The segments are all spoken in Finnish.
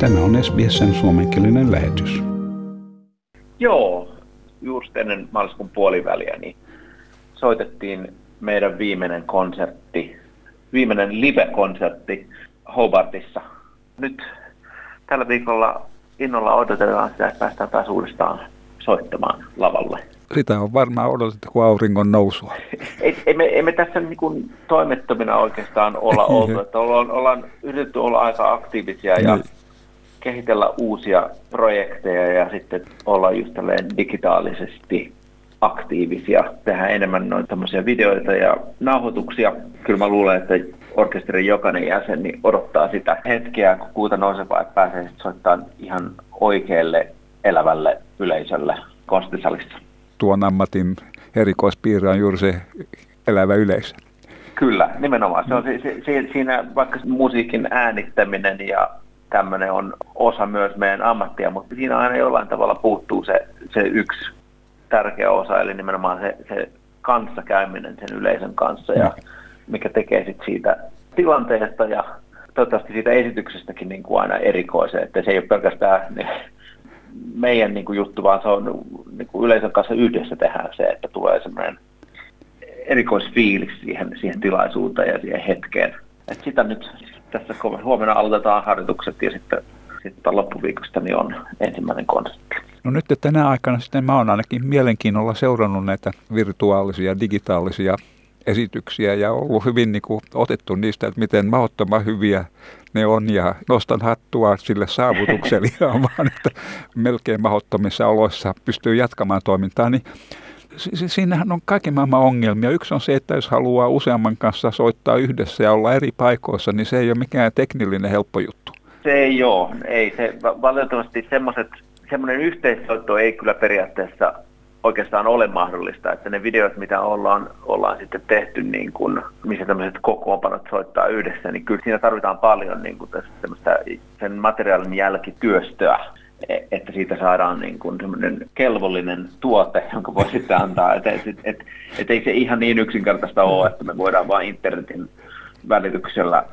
Tämä on SBSn suomenkielinen lähetys. Joo, just ennen maaliskuun puoliväliä niin soitettiin meidän viimeinen konsertti, viimeinen live-konsertti Hobartissa. Nyt tällä viikolla innolla odotetaan sitä, että päästään taas uudestaan soittamaan lavalle. Sitä on varmaan odotettu kuin auringon nousua. ei, ei, me, ei me tässä niin kuin toimettomina oikeastaan olla oltu, että ollaan, ollaan yritetty olla aika aktiivisia ja niin. Kehitellä uusia projekteja ja sitten olla just digitaalisesti aktiivisia, tehdä enemmän noita tämmöisiä videoita ja nauhoituksia. Kyllä mä luulen, että orkesterin jokainen jäsen niin odottaa sitä hetkeä, kun kuuta nousevaa, että pääsee sitten soittamaan ihan oikealle elävälle yleisölle konserttisalissa. Tuon ammatin erikoispiirre on juuri se elävä yleisö. Kyllä, nimenomaan. Se on se, se, siinä vaikka musiikin äänittäminen ja tämmöinen on osa myös meidän ammattia, mutta siinä aina jollain tavalla puuttuu se, se yksi tärkeä osa, eli nimenomaan se, se kanssakäyminen sen yleisön kanssa, ja mikä tekee sit siitä tilanteesta ja toivottavasti siitä esityksestäkin niin kuin aina erikoisen, että se ei ole pelkästään meidän niin kuin juttu, vaan se on niin kuin yleisön kanssa yhdessä tehdään se, että tulee semmoinen erikoisfiilis siihen, siihen tilaisuuteen ja siihen hetkeen. Et sitä nyt tässä huomenna aloitetaan harjoitukset ja sitten, sitten loppuviikosta niin on ensimmäinen konsertti. No nyt tänä aikana sitten mä oon ainakin mielenkiinnolla seurannut näitä virtuaalisia, digitaalisia esityksiä ja ollut hyvin niin kuin, otettu niistä, että miten mahdottoman hyviä ne on ja nostan hattua sille saavutukselle vaan, että melkein mahdottomissa oloissa pystyy jatkamaan toimintaa, niin siinähän on kaiken maailman ongelmia. Yksi on se, että jos haluaa useamman kanssa soittaa yhdessä ja olla eri paikoissa, niin se ei ole mikään teknillinen helppo juttu. Se ei ole. Ei. Se, valitettavasti semmoiset, semmoinen yhteissoitto ei kyllä periaatteessa oikeastaan ole mahdollista, että ne videot, mitä ollaan, ollaan sitten tehty, niin kuin, missä tämmöiset kokoonpanot soittaa yhdessä, niin kyllä siinä tarvitaan paljon niin kuin sen materiaalin jälkityöstöä, että siitä saadaan niin kuin semmoinen kelvollinen tuote, jonka voi sitten antaa. Että et, et, et, et ei se ihan niin yksinkertaista ole, että me voidaan vain internetin välityksellä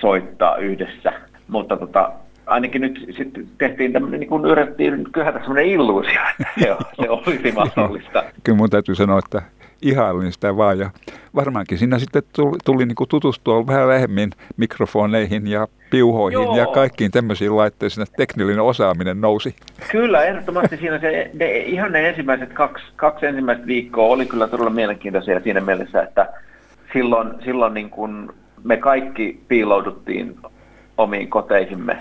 soittaa yhdessä. Mutta tota, ainakin nyt sitten tehtiin tämmöinen, niin kuin yritettiin kyhätä semmoinen illuusio, että se, se olisi mahdollista. Kyllä mun täytyy sanoa, että ihailin sitä vaan ja varmaankin siinä sitten tuli, tuli niin kuin tutustua vähän lähemmin mikrofoneihin ja piuhoihin Joo. ja kaikkiin tämmöisiin laitteisiin, että teknillinen osaaminen nousi. Kyllä, ehdottomasti siinä se, ne, ihan ne ensimmäiset kaksi, kaksi ensimmäistä viikkoa oli kyllä todella mielenkiintoisia siinä mielessä, että silloin, silloin niin kuin me kaikki piilouduttiin omiin koteihimme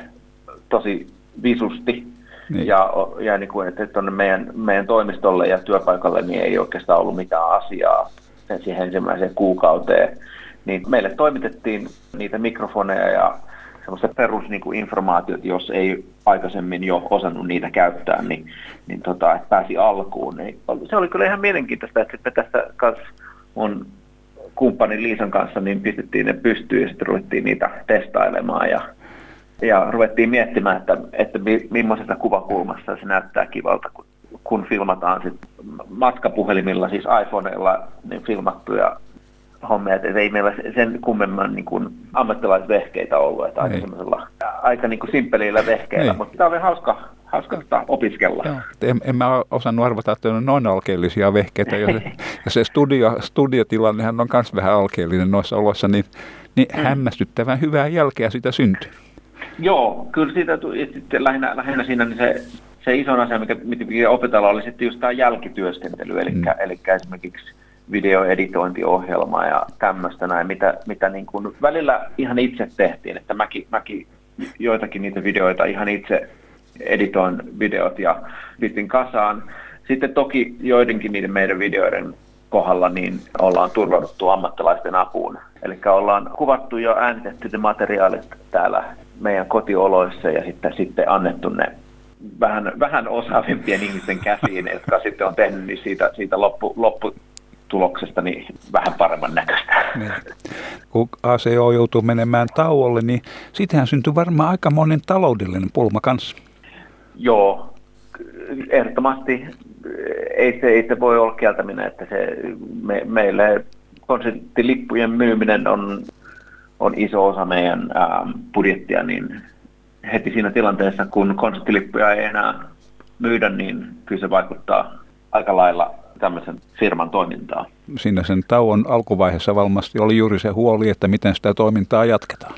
tosi visusti. Niin. Ja, ja niin kuin, että tuonne meidän, meidän toimistolle ja työpaikalle niin ei oikeastaan ollut mitään asiaa sen siihen ensimmäiseen kuukauteen. Niin meille toimitettiin niitä mikrofoneja ja semmoista perusinformaatiot, niin jos ei aikaisemmin jo osannut niitä käyttää, niin, niin tota, että pääsi alkuun. Niin se oli kyllä ihan mielenkiintoista, että sitten tässä kanssa mun kumppanin Liisan kanssa niin pistettiin ne pystyyn ja sitten ruvettiin niitä testailemaan ja ja ruvettiin miettimään, että, että millaisesta kuvakulmassa se näyttää kivalta, kun, kun filmataan sit matkapuhelimilla, siis iPhoneilla niin filmattuja hommia, että ei meillä sen kummemman niin kuin ammattilaisvehkeitä ollut, että aika semmoisella aika niin kuin simppelillä vehkeillä, niin. mutta tämä oli hauska, hauska tota opiskella. Joo. En, en mä osannut arvata, että on noin alkeellisia vehkeitä, ja se, ja se studio, studiotilannehan on myös vähän alkeellinen noissa oloissa, niin, niin mm. hämmästyttävän hyvää jälkeä sitä syntyy. Joo, kyllä siitä sitten lähinnä, lähinnä siinä niin se, se iso asia, mikä, mikä opetella, oli sitten just tämä jälkityöskentely, eli, mm. eli esimerkiksi videoeditointiohjelma ja tämmöistä näin, mitä, mitä niin kuin välillä ihan itse tehtiin, että mäkin, mäkin joitakin niitä videoita ihan itse editoin videot ja pistin kasaan. Sitten toki joidenkin niiden meidän videoiden kohdalla niin ollaan turvauduttu ammattilaisten apuun. Eli ollaan kuvattu jo äänitetty ne materiaalit täällä meidän kotioloissa ja sitten, sitten annettu ne vähän, vähän osaavimpien ihmisten käsiin, jotka sitten on tehnyt niin siitä, siitä loppu, lopputuloksesta niin vähän paremman näköistä. Niin. Kun ACO joutuu menemään tauolle, niin sittenhän syntyy varmaan aika monen taloudellinen pulma kanssa. Joo, ehdottomasti ei se, ei se voi olla kieltäminen, että se me, meille konserttilippujen myyminen on on iso osa meidän ää, budjettia, niin heti siinä tilanteessa, kun konserttilippuja ei enää myydä, niin kyllä se vaikuttaa aika lailla tämmöisen firman toimintaan. Siinä sen tauon alkuvaiheessa varmasti oli juuri se huoli, että miten sitä toimintaa jatketaan.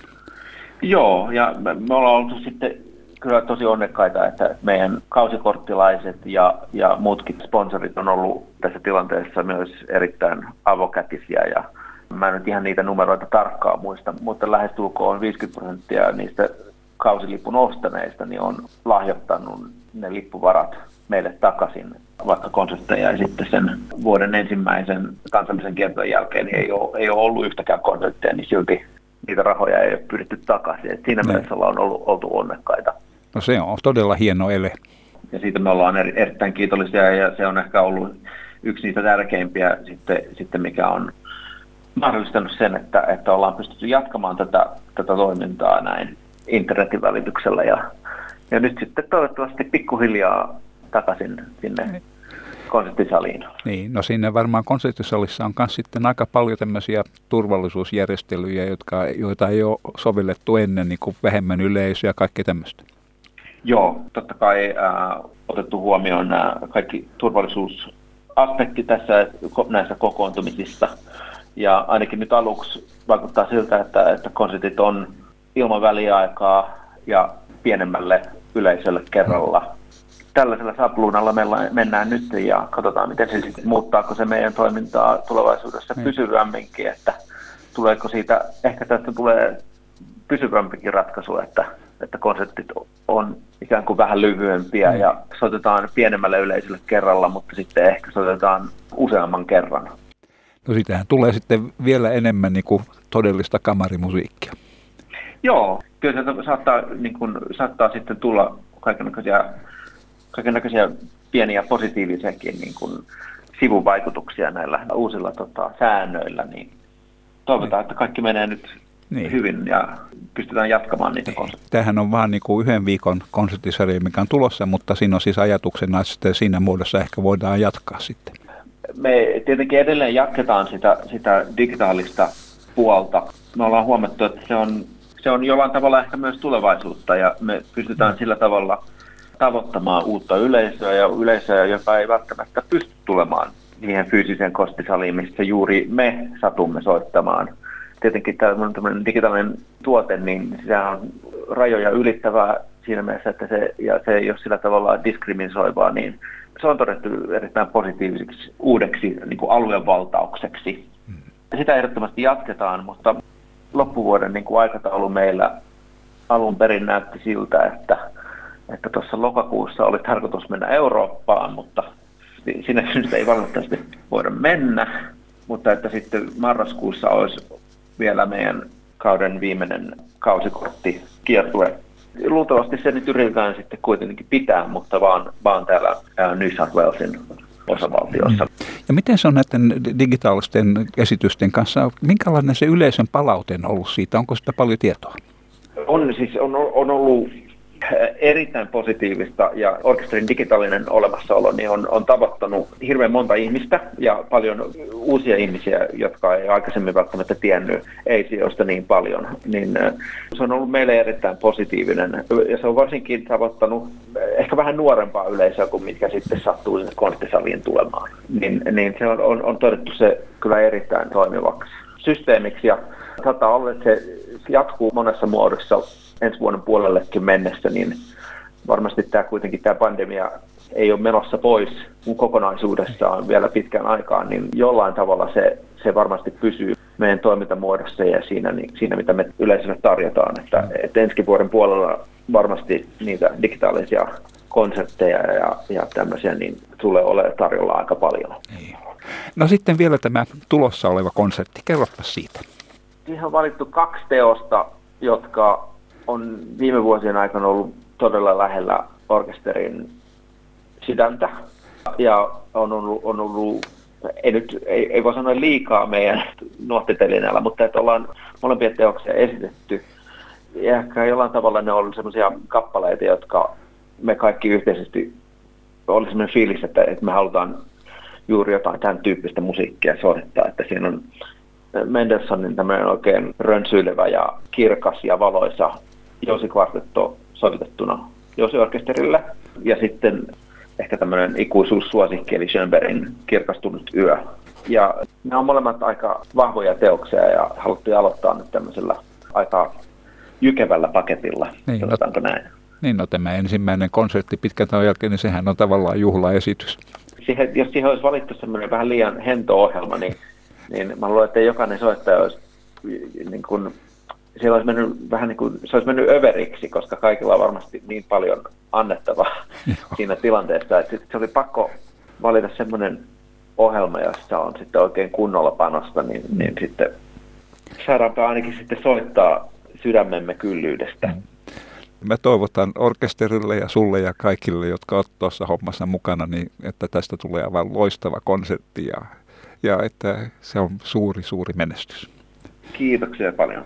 Joo, ja me ollaan oltu sitten kyllä tosi onnekkaita, että meidän kausikorttilaiset ja, ja muutkin sponsorit on ollut tässä tilanteessa myös erittäin avokätisiä ja mä en nyt ihan niitä numeroita tarkkaan muista, mutta lähestulkoon 50 prosenttia niistä kausilipun ostaneista niin on lahjoittanut ne lippuvarat meille takaisin, vaikka konsertteja ja sitten sen vuoden ensimmäisen kansallisen kiertojen jälkeen niin ei, ole, ei ole ollut yhtäkään konsertteja, niin silti niitä rahoja ei ole pyritty takaisin. Et siinä ne. mielessä ollaan ollut, oltu onnekkaita. No se on todella hieno ele. Ja siitä me ollaan eri, erittäin kiitollisia ja se on ehkä ollut yksi niitä tärkeimpiä sitten, sitten mikä on mahdollistanut sen, että, että ollaan pystytty jatkamaan tätä, tätä toimintaa näin internetin välityksellä ja, ja nyt sitten toivottavasti pikkuhiljaa takaisin sinne niin. konserttisaliin. Niin, no siinä varmaan konserttisalissa on myös sitten aika paljon tämmöisiä turvallisuusjärjestelyjä, jotka, joita ei ole sovellettu ennen, niin kuin vähemmän yleisöä ja kaikkea tämmöistä. Joo, totta kai äh, otettu huomioon nämä kaikki turvallisuusaspekti tässä näissä kokoontumisissa. Ja ainakin nyt aluksi vaikuttaa siltä, että, että konsertit on ilman väliaikaa ja pienemmälle yleisölle kerralla. Tällaisella sapluunalla mennään nyt ja katsotaan, miten se sitten muuttaako se meidän toimintaa tulevaisuudessa mm. pysyvämminkin, että tuleeko siitä, ehkä tästä tulee pysyvämpikin ratkaisu, että, että konsertit on ikään kuin vähän lyhyempiä mm. ja soitetaan pienemmälle yleisölle kerralla, mutta sitten ehkä soitetaan useamman kerran. No sitähän tulee sitten vielä enemmän niin kuin todellista kamarimusiikkia. Joo, kyllä se saattaa, niin kuin, saattaa sitten tulla kaikenlaisia, kaikenlaisia pieniä positiivisiakin niin kuin, sivuvaikutuksia näillä uusilla tota, säännöillä, niin toivotaan, niin. että kaikki menee nyt niin. hyvin ja pystytään jatkamaan niitä niin. Tämähän on vaan niin kuin yhden viikon konserttisarja, mikä on tulossa, mutta siinä on siis ajatuksena, että siinä muodossa ehkä voidaan jatkaa sitten. Me tietenkin edelleen jatketaan sitä, sitä digitaalista puolta. Me ollaan huomattu, että se on se on jollain tavalla ehkä myös tulevaisuutta ja me pystytään sillä tavalla tavoittamaan uutta yleisöä ja yleisöä, joka ei välttämättä pysty tulemaan siihen fyysiseen kostisaliin, missä juuri me satumme soittamaan. Tietenkin tämä digitaalinen tuote, niin se on rajoja ylittävää siinä mielessä, että se, ja se ei ole sillä tavalla diskriminoivaa, niin se on todettu erittäin positiiviseksi uudeksi niin kuin aluevaltaukseksi. Mm. Sitä ehdottomasti jatketaan, mutta loppuvuoden niin kuin aikataulu meillä alun perin näytti siltä, että että tuossa lokakuussa oli tarkoitus mennä Eurooppaan, mutta siinä syystä ei valitettavasti voida mennä, mutta että sitten marraskuussa olisi vielä meidän kauden viimeinen kausikortti kiertue. Luultavasti se nyt yritetään sitten kuitenkin pitää, mutta vaan, vaan täällä New South Walesin osavaltiossa. Mm. Ja miten se on näiden digitaalisten esitysten kanssa, minkälainen se yleisön palaute on ollut siitä, onko sitä paljon tietoa? On, siis on, on ollut erittäin positiivista ja orkesterin digitaalinen olemassaolo niin on, on tavoittanut hirveän monta ihmistä ja paljon uusia ihmisiä, jotka ei aikaisemmin välttämättä tiennyt EISIOsta niin paljon. Niin se on ollut meille erittäin positiivinen ja se on varsinkin tavoittanut ehkä vähän nuorempaa yleisöä kuin mitkä sitten sattuu sinne konserttisaliin tulemaan. Niin, niin se on, on, on todettu se kyllä erittäin toimivaksi systeemiksi ja saattaa olla, että se jatkuu monessa muodossa ensi vuoden puolellekin mennessä, niin varmasti tämä kuitenkin tämä pandemia ei ole menossa pois kokonaisuudessaan vielä pitkään aikaan, niin jollain tavalla se, se varmasti pysyy meidän toimintamuodossa ja siinä, niin, siinä mitä me yleisölle tarjotaan. Että, että ensi vuoden puolella varmasti niitä digitaalisia konsertteja ja, ja tämmöisiä niin tulee olemaan tarjolla aika paljon. Niin. No sitten vielä tämä tulossa oleva konsertti. Kerropa siitä. Siihen on valittu kaksi teosta, jotka on viime vuosien aikana ollut todella lähellä orkesterin sydäntä. Ja on ollut, on ollut ei, nyt, ei, ei voi sanoa liikaa meidän nuottitelineellä, mutta että ollaan molempia teoksia esitetty. Ja ehkä jollain tavalla ne on sellaisia kappaleita, jotka me kaikki yhteisesti oli sellainen fiilis, että, että me halutaan juuri jotain tämän tyyppistä musiikkia soittaa, että siinä on Mendelssonin tämmöinen oikein rönsyilevä ja kirkas ja valoisa Josi Kvartetto sovitettuna Josi-orkesterille. Ja sitten ehkä tämmöinen ikuisuussuosikki, eli Schönbergin Kirkastunut yö. Ja ne on molemmat aika vahvoja teoksia ja haluttiin aloittaa nyt tämmöisellä aika jykevällä paketilla, niin, sanotaanko no, näin. Niin, no tämä ensimmäinen konsertti pitkän tämän jälkeen, niin sehän on tavallaan juhlaesitys. Siihen, jos siihen olisi valittu semmoinen vähän liian hento ohjelma, niin, niin mä luulen, että jokainen soittaja olisi niin kuin, siellä olisi mennyt vähän niin kuin, se olisi mennyt överiksi, koska kaikilla on varmasti niin paljon annettavaa siinä tilanteessa, että se oli pakko valita semmoinen ohjelma, jossa on sitten oikein kunnolla panosta, niin, niin sitten saadaanpa ainakin sitten soittaa sydämemme kyllyydestä. Mm. Mä toivotan orkesterille ja sulle ja kaikille, jotka ovat tuossa hommassa mukana, niin että tästä tulee aivan loistava konsertti ja, ja että se on suuri, suuri menestys. Kiitoksia paljon.